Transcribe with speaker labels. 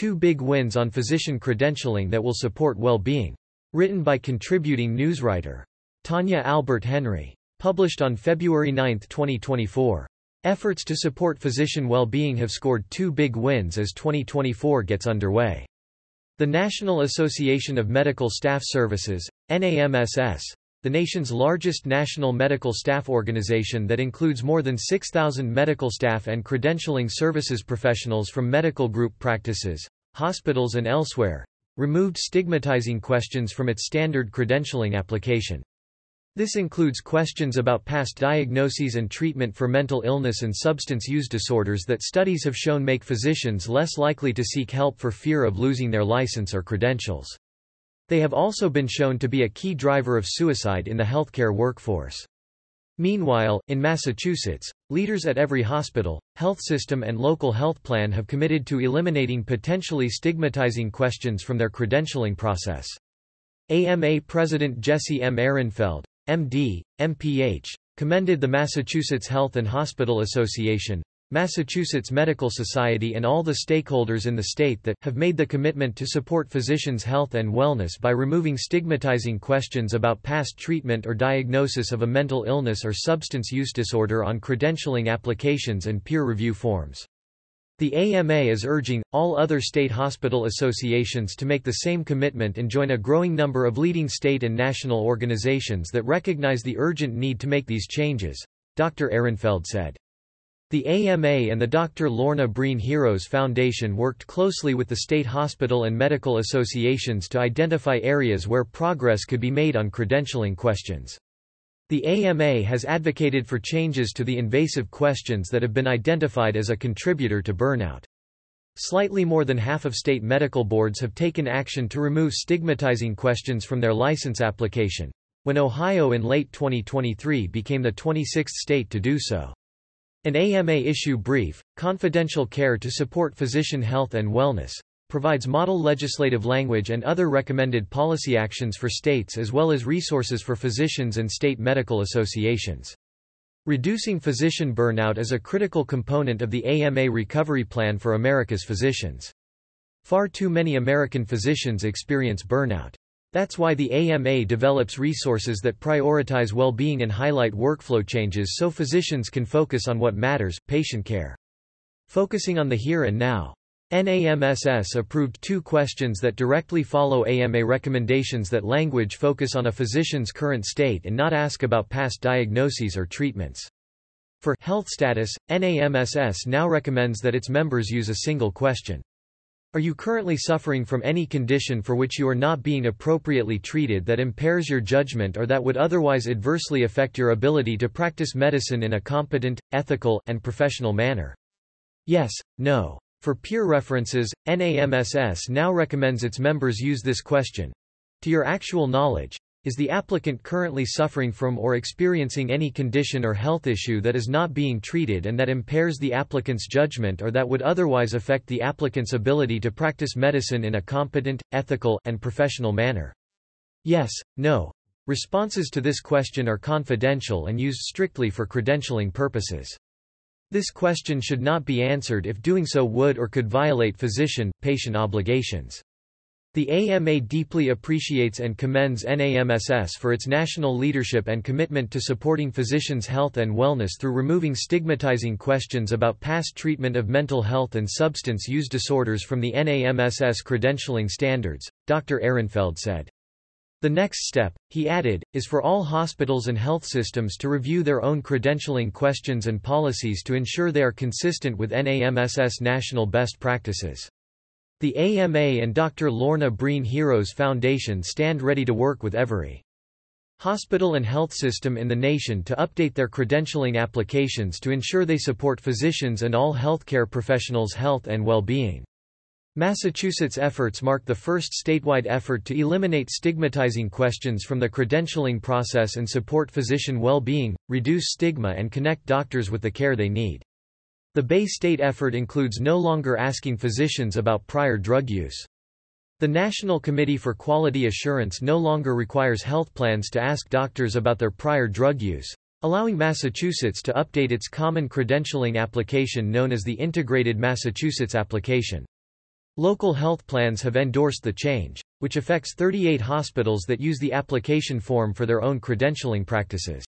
Speaker 1: two big wins on physician credentialing that will support well-being. Written by contributing newswriter. Tanya Albert Henry. Published on February 9, 2024. Efforts to support physician well-being have scored two big wins as 2024 gets underway. The National Association of Medical Staff Services, NAMSS, the nation's largest national medical staff organization that includes more than 6,000 medical staff and credentialing services professionals from medical group practices, hospitals and elsewhere, removed stigmatizing questions from its standard credentialing application. This includes questions about past diagnoses and treatment for mental illness and substance use disorders that studies have shown make physicians less likely to seek help for fear of losing their license or credentials. They have also been shown to be a key driver of suicide in the healthcare workforce. Meanwhile, in Massachusetts, leaders at every hospital, health system and local health plan have committed to eliminating potentially stigmatizing questions from their credentialing process. AMA President Jesse M. Ehrenfeld, MD, MPH, commended the Massachusetts Health and Hospital Association, Massachusetts Medical Society and all the stakeholders in the state that have made the commitment to support physicians' health and wellness by removing stigmatizing questions about past treatment or diagnosis of a mental illness or substance use disorder on credentialing applications and peer review forms. The AMA is urging, all other state hospital associations to make the same commitment and join a growing number of leading state and national organizations that recognize the urgent need to make these changes, Dr. Ehrenfeld said. The AMA and the Dr. Lorna Breen Heroes Foundation worked closely with the state hospital and medical associations to identify areas where progress could be made on credentialing questions. The AMA has advocated for changes to the invasive questions that have been identified as a contributor to burnout. Slightly more than half of state medical boards have taken action to remove stigmatizing questions from their license application, when Ohio in late 2023 became the 26th state to do so. An AMA issue brief, Confidential Care to Support Physician Health and Wellness, provides model legislative language and other recommended policy actions for states as well as resources for physicians and state medical associations. Reducing physician burnout is a critical component of the AMA Recovery Plan for America's physicians. Far too many American physicians experience burnout. That's why the AMA develops resources that prioritize well-being and highlight workflow changes so physicians can focus on what matters, patient care. Focusing on the here and now. NAMSS approved two questions that directly follow AMA recommendations that language focus on a physician's current state and not ask about past diagnoses or treatments. For health status, NAMSS now recommends that its members use a single question. Are you currently suffering from any condition for which you are not being appropriately treated that impairs your judgment or that would otherwise adversely affect your ability to practice medicine in a competent, ethical, and professional manner? Yes, no. For peer references, NAMSS now recommends its members use this question. To your actual knowledge, is the applicant currently suffering from or experiencing any condition or health issue that is not being treated and that impairs the applicant's judgment or that would otherwise affect the applicant's ability to practice medicine in a competent, ethical, and professional manner? Yes, no. Responses to this question are confidential and used strictly for credentialing purposes. This question should not be answered if doing so would or could violate physician-patient obligations. The AMA deeply appreciates and commends NAMSS for its national leadership and commitment to supporting physicians' health and wellness through removing stigmatizing questions about past treatment of mental health and substance use disorders from the NAMSS credentialing standards, Dr. Ehrenfeld said. The next step, he added, is for all hospitals and health systems to review their own credentialing questions and policies to ensure they are consistent with NAMSS national best practices. The AMA and Dr. Lorna Breen Heroes Foundation stand ready to work with every hospital and health system in the nation to update their credentialing applications to ensure they support physicians and all healthcare professionals' health and well-being. Massachusetts' efforts mark the first statewide effort to eliminate stigmatizing questions from the credentialing process and support physician well-being, reduce stigma and connect doctors with the care they need. The Bay State effort includes no longer asking physicians about prior drug use. The National Committee for Quality Assurance no longer requires health plans to ask doctors about their prior drug use, allowing Massachusetts to update its common credentialing application known as the Integrated Massachusetts Application. Local health plans have endorsed the change, which affects 38 hospitals that use the application form for their own credentialing practices.